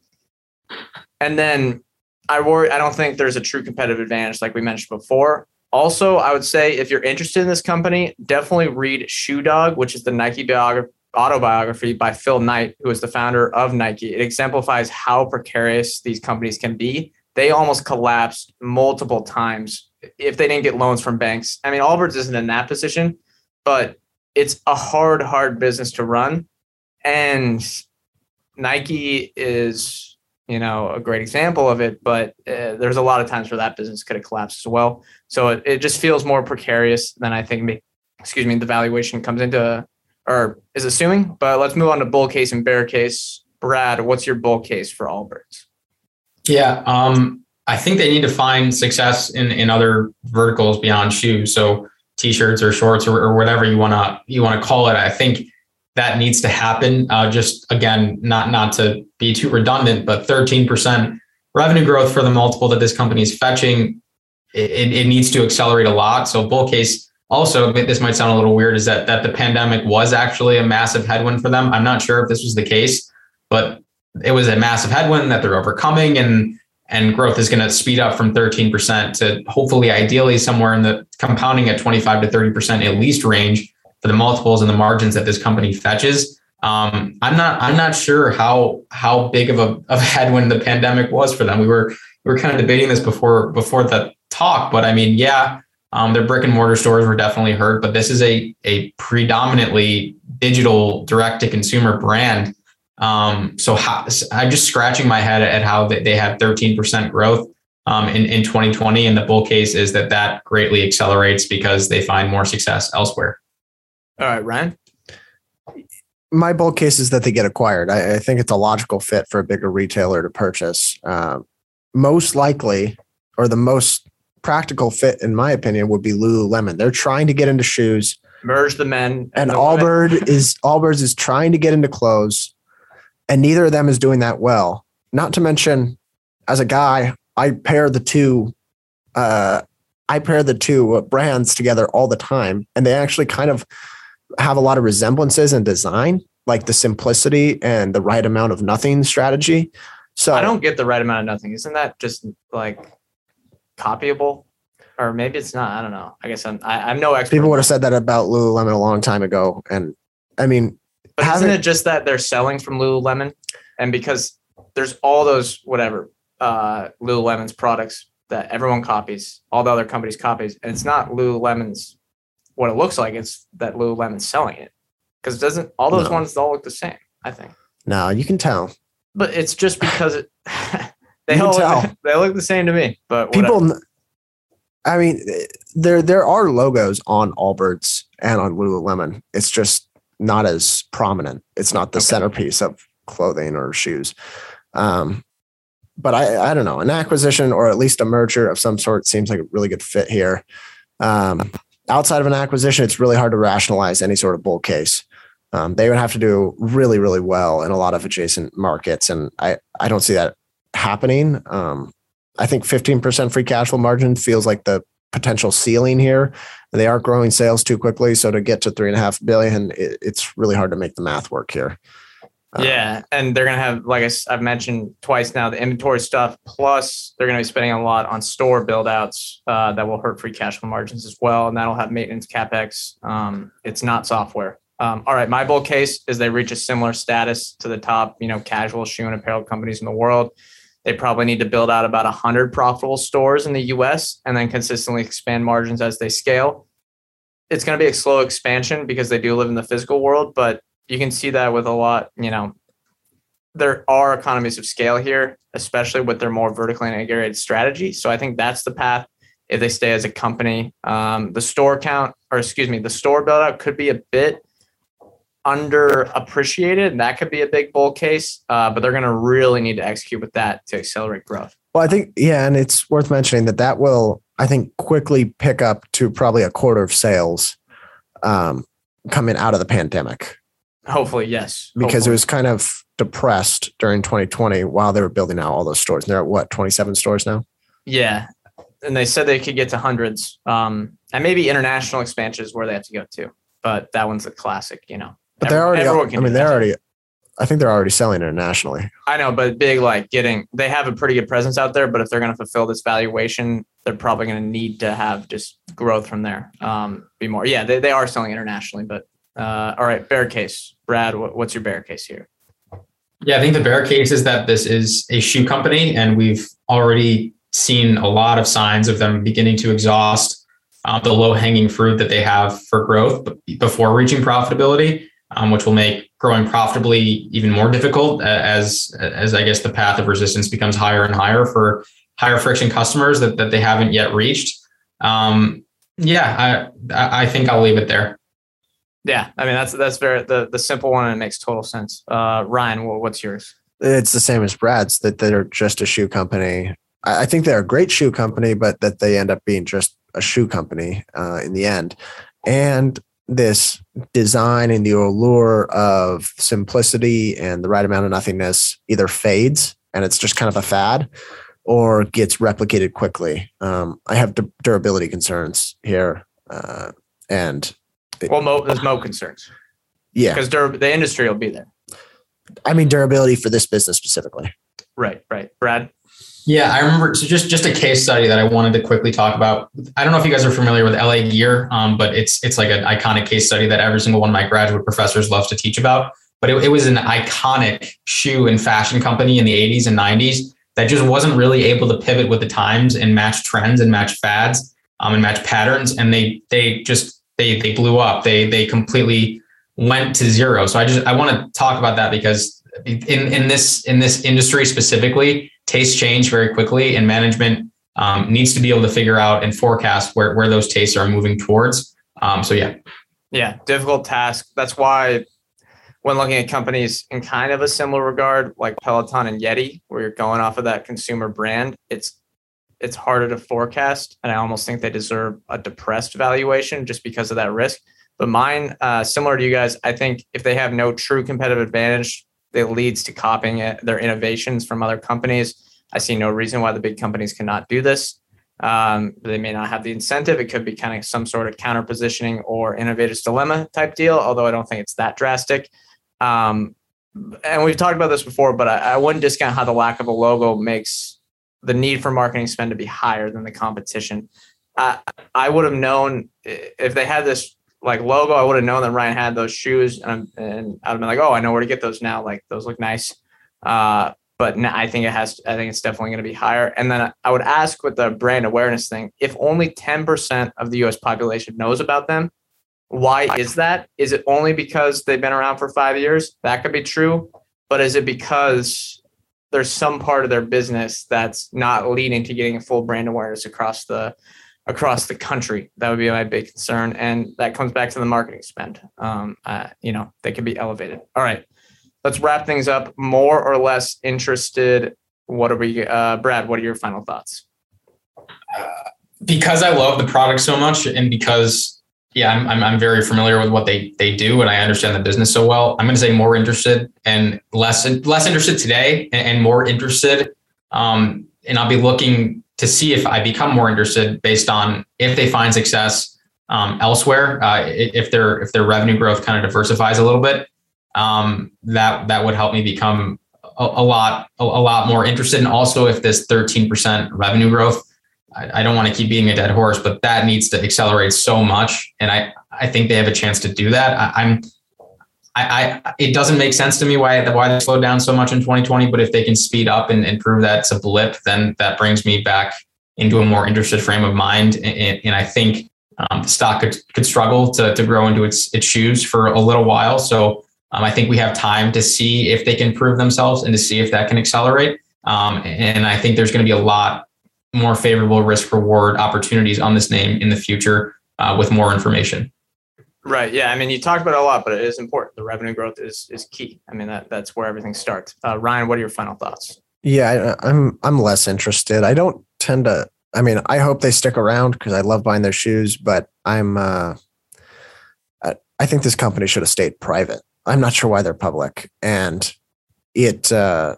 And then I worry. I don't think there's a true competitive advantage like we mentioned before. Also, I would say if you're interested in this company, definitely read Shoe Dog, which is the Nike biography autobiography by Phil Knight, who is the founder of Nike. It exemplifies how precarious these companies can be. They almost collapsed multiple times if they didn't get loans from banks. I mean, Allbirds isn't in that position, but it's a hard, hard business to run. And Nike is, you know, a great example of it, but uh, there's a lot of times where that business could have collapsed as well. So it, it just feels more precarious than I think, excuse me, the valuation comes into or is assuming. But let's move on to bull case and bear case. Brad, what's your bull case for Allbirds? Yeah, um, I think they need to find success in in other verticals beyond shoes. So t-shirts or shorts or, or whatever you wanna you wanna call it. I think that needs to happen. Uh, just again, not not to be too redundant, but 13% revenue growth for the multiple that this company is fetching. It, it needs to accelerate a lot. So bull case also, this might sound a little weird, is that that the pandemic was actually a massive headwind for them. I'm not sure if this was the case, but it was a massive headwind that they're overcoming, and and growth is going to speed up from 13% to hopefully, ideally, somewhere in the compounding at 25 to 30% at least range for the multiples and the margins that this company fetches. Um, I'm not I'm not sure how how big of a of headwind the pandemic was for them. We were we were kind of debating this before before the talk, but I mean, yeah um, their brick and mortar stores were definitely hurt, but this is a a predominantly digital direct to consumer brand. Um, so how, I'm just scratching my head at how they, they have 13% growth um, in, in 2020. And the bull case is that that greatly accelerates because they find more success elsewhere. All right, Ryan. My bull case is that they get acquired. I, I think it's a logical fit for a bigger retailer to purchase. Uh, most likely, or the most practical fit, in my opinion, would be Lululemon. They're trying to get into shoes. Merge the men and, and Allbird is Allbirds is trying to get into clothes, and neither of them is doing that well. Not to mention, as a guy, I pair the two. Uh, I pair the two brands together all the time, and they actually kind of have a lot of resemblances in design, like the simplicity and the right amount of nothing strategy. So I don't get the right amount of nothing. Isn't that just like copyable, or maybe it's not. I don't know. I guess I'm I, am no expert. People would have said that about Lululemon a long time ago, and I mean, but isn't it just that they're selling from Lululemon, and because there's all those whatever uh, Lululemon's products that everyone copies, all the other companies copies, and it's not Lululemon's what it looks like. is that Lululemon's selling it because it doesn't all those no. ones all look the same. I think. No, you can tell. But it's just because it. They all look, they look the same to me, but people. Whatever. I mean, there there are logos on Allbirds and on Lululemon. It's just not as prominent. It's not the okay. centerpiece of clothing or shoes. Um, but I I don't know. An acquisition or at least a merger of some sort seems like a really good fit here. Um, outside of an acquisition, it's really hard to rationalize any sort of bull case. Um, they would have to do really, really well in a lot of adjacent markets, and I I don't see that happening. Um, I think 15% free cash flow margin feels like the potential ceiling here. They aren't growing sales too quickly. So to get to three and a half billion, it, it's really hard to make the math work here. Um, yeah. And they're going to have, like I, have mentioned twice now, the inventory stuff, plus they're going to be spending a lot on store build outs uh, that will hurt free cash flow margins as well. And that'll have maintenance capex. Um, it's not software. Um, all right, my bull case is they reach a similar status to the top, you know, casual shoe and apparel companies in the world. They probably need to build out about 100 profitable stores in the US and then consistently expand margins as they scale. It's going to be a slow expansion because they do live in the physical world, but you can see that with a lot, you know, there are economies of scale here, especially with their more vertically integrated strategy. So I think that's the path if they stay as a company. Um, the store count, or excuse me, the store build out could be a bit underappreciated, and that could be a big bull case. Uh, but they're going to really need to execute with that to accelerate growth. Well, I think yeah, and it's worth mentioning that that will, I think, quickly pick up to probably a quarter of sales um, coming out of the pandemic. Hopefully, yes. Because Hopefully. it was kind of depressed during 2020 while they were building out all those stores. And they're at what 27 stores now. Yeah, and they said they could get to hundreds, um, and maybe international expansion is where they have to go to. But that one's a classic, you know. But they're already. I mean, they're already I think they're already selling internationally. I know, but big like getting they have a pretty good presence out there. But if they're going to fulfill this valuation, they're probably going to need to have just growth from there. Um, be more. Yeah, they, they are selling internationally, but uh, all right. Bear case, Brad. What, what's your bear case here? Yeah, I think the bear case is that this is a shoe company, and we've already seen a lot of signs of them beginning to exhaust uh, the low hanging fruit that they have for growth before reaching profitability, um, which will make growing profitably even more difficult as as I guess the path of resistance becomes higher and higher for higher friction customers that, that they haven't yet reached. Um, yeah, I I think I'll leave it there. Yeah, I mean that's that's very the the simple one and it makes total sense. Uh, Ryan, what's yours? It's the same as Brad's that they're just a shoe company. I think they're a great shoe company, but that they end up being just a shoe company uh, in the end. And this design and the allure of simplicity and the right amount of nothingness either fades and it's just kind of a fad or gets replicated quickly. Um, I have du- durability concerns here. Uh, and it, well, Mo, there's Mo concerns. Yeah. Because dur- the industry will be there. I mean, durability for this business specifically. Right, right. Brad? Yeah, I remember. So just just a case study that I wanted to quickly talk about. I don't know if you guys are familiar with LA Gear, um, but it's it's like an iconic case study that every single one of my graduate professors loves to teach about. But it, it was an iconic shoe and fashion company in the 80s and 90s that just wasn't really able to pivot with the times and match trends and match fads um, and match patterns. And they they just they they blew up. They they completely went to zero. So I just I want to talk about that because in in this in this industry specifically tastes change very quickly, and management um, needs to be able to figure out and forecast where, where those tastes are moving towards. Um, so, yeah. Yeah, difficult task. That's why when looking at companies in kind of a similar regard, like Peloton and Yeti, where you're going off of that consumer brand, it's it's harder to forecast, and I almost think they deserve a depressed valuation just because of that risk. But mine, uh, similar to you guys, I think if they have no true competitive advantage, that leads to copying it, their innovations from other companies. I see no reason why the big companies cannot do this. Um, they may not have the incentive. It could be kind of some sort of counter positioning or innovator's dilemma type deal, although I don't think it's that drastic. Um, and we've talked about this before, but I, I wouldn't discount how the lack of a logo makes the need for marketing spend to be higher than the competition. Uh, I would have known if they had this like logo, I would have known that Ryan had those shoes, and, and I'd have been like, oh, I know where to get those now. Like those look nice. Uh, but I think it has. I think it's definitely going to be higher. And then I would ask with the brand awareness thing, if only ten percent of the U.S. population knows about them, why is that? Is it only because they've been around for five years? That could be true. But is it because there's some part of their business that's not leading to getting a full brand awareness across the across the country. That would be my big concern, and that comes back to the marketing spend. Um, uh, you know, they can be elevated. All right, let's wrap things up. More or less interested. What are we, uh, Brad? What are your final thoughts? Uh, because I love the product so much, and because yeah, I'm, I'm, I'm very familiar with what they they do, and I understand the business so well. I'm going to say more interested and less less interested today, and, and more interested. Um, and I'll be looking to see if I become more interested based on if they find success um, elsewhere, uh, if their if their revenue growth kind of diversifies a little bit, um, that that would help me become a, a lot a, a, lot more interested. And also, if this 13% revenue growth, I, I don't want to keep beating a dead horse, but that needs to accelerate so much, and I I think they have a chance to do that. I, I'm I, I, it doesn't make sense to me why why they slowed down so much in 2020. But if they can speed up and, and prove that it's a blip, then that brings me back into a more interested frame of mind. And, and I think um, the stock could, could struggle to, to grow into its its shoes for a little while. So um, I think we have time to see if they can prove themselves and to see if that can accelerate. Um, and I think there's going to be a lot more favorable risk reward opportunities on this name in the future uh, with more information. Right. Yeah. I mean, you talked about it a lot, but it is important. The revenue growth is is key. I mean, that that's where everything starts. Uh, Ryan, what are your final thoughts? Yeah, I, I'm I'm less interested. I don't tend to. I mean, I hope they stick around because I love buying their shoes, but I'm. Uh, I, I think this company should have stayed private. I'm not sure why they're public, and it uh,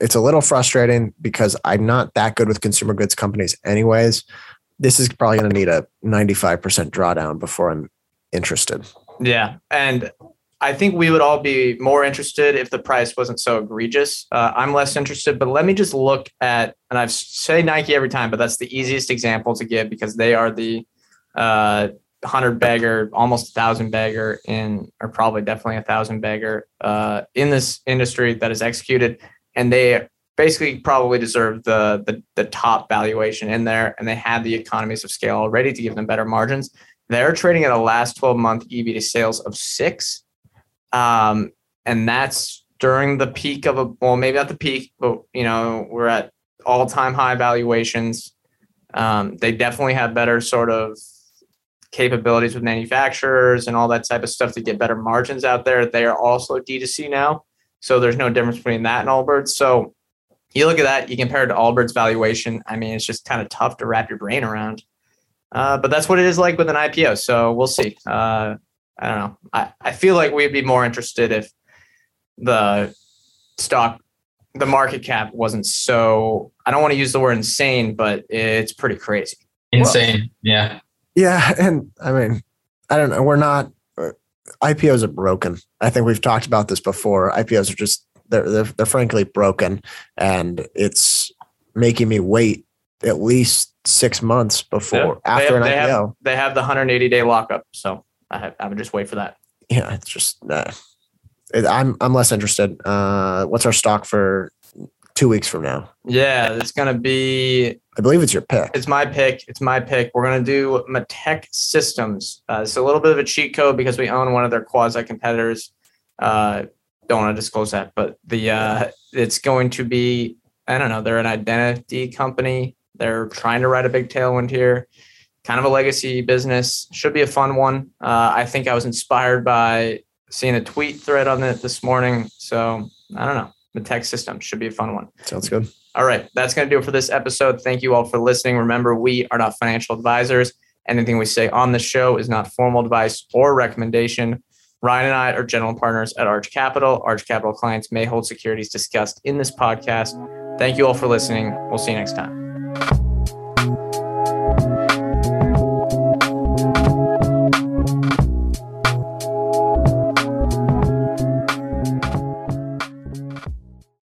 it's a little frustrating because I'm not that good with consumer goods companies, anyways. This is probably going to need a 95% drawdown before I'm interested. Yeah. And I think we would all be more interested if the price wasn't so egregious. Uh, I'm less interested, but let me just look at, and I've say Nike every time, but that's the easiest example to give because they are the uh, hundred bagger, almost a thousand bagger in, or probably definitely a thousand bagger uh, in this industry that is executed, and they basically probably deserve the, the the top valuation in there, and they had the economies of scale already to give them better margins. They're trading at a last 12 month EV to sales of six um, and that's during the peak of a, well, maybe not the peak, but, you know, we're at all time high valuations. Um, they definitely have better sort of capabilities with manufacturers and all that type of stuff to get better margins out there. They are also D2C now. So there's no difference between that and Allbirds. So you look at that, you compare it to Allbirds valuation. I mean, it's just kind of tough to wrap your brain around. Uh, but that's what it is like with an IPO. So we'll see. Uh, I don't know. I, I feel like we'd be more interested if the stock, the market cap wasn't so, I don't want to use the word insane, but it's pretty crazy. Insane. Well, yeah. Yeah. And I mean, I don't know. We're not, IPOs are broken. I think we've talked about this before. IPOs are just, they're, they're, they're frankly broken. And it's making me wait at least six months before yeah, after have, an they IPO. Have, they have the 180 day lockup. So I, have, I would just wait for that. Yeah, it's just uh, it, I'm I'm less interested. Uh, what's our stock for two weeks from now? Yeah, it's gonna be. I believe it's your pick. It's my pick. It's my pick. We're gonna do Mitek Systems. Uh, it's a little bit of a cheat code because we own one of their quasi competitors. Uh, don't want to disclose that, but the uh, it's going to be. I don't know. They're an identity company. They're trying to ride a big tailwind here kind of a legacy business. Should be a fun one. Uh, I think I was inspired by seeing a tweet thread on it this morning. So I don't know. The tech system should be a fun one. Sounds good. All right. That's going to do it for this episode. Thank you all for listening. Remember, we are not financial advisors. Anything we say on the show is not formal advice or recommendation. Ryan and I are general partners at Arch Capital. Arch Capital clients may hold securities discussed in this podcast. Thank you all for listening. We'll see you next time.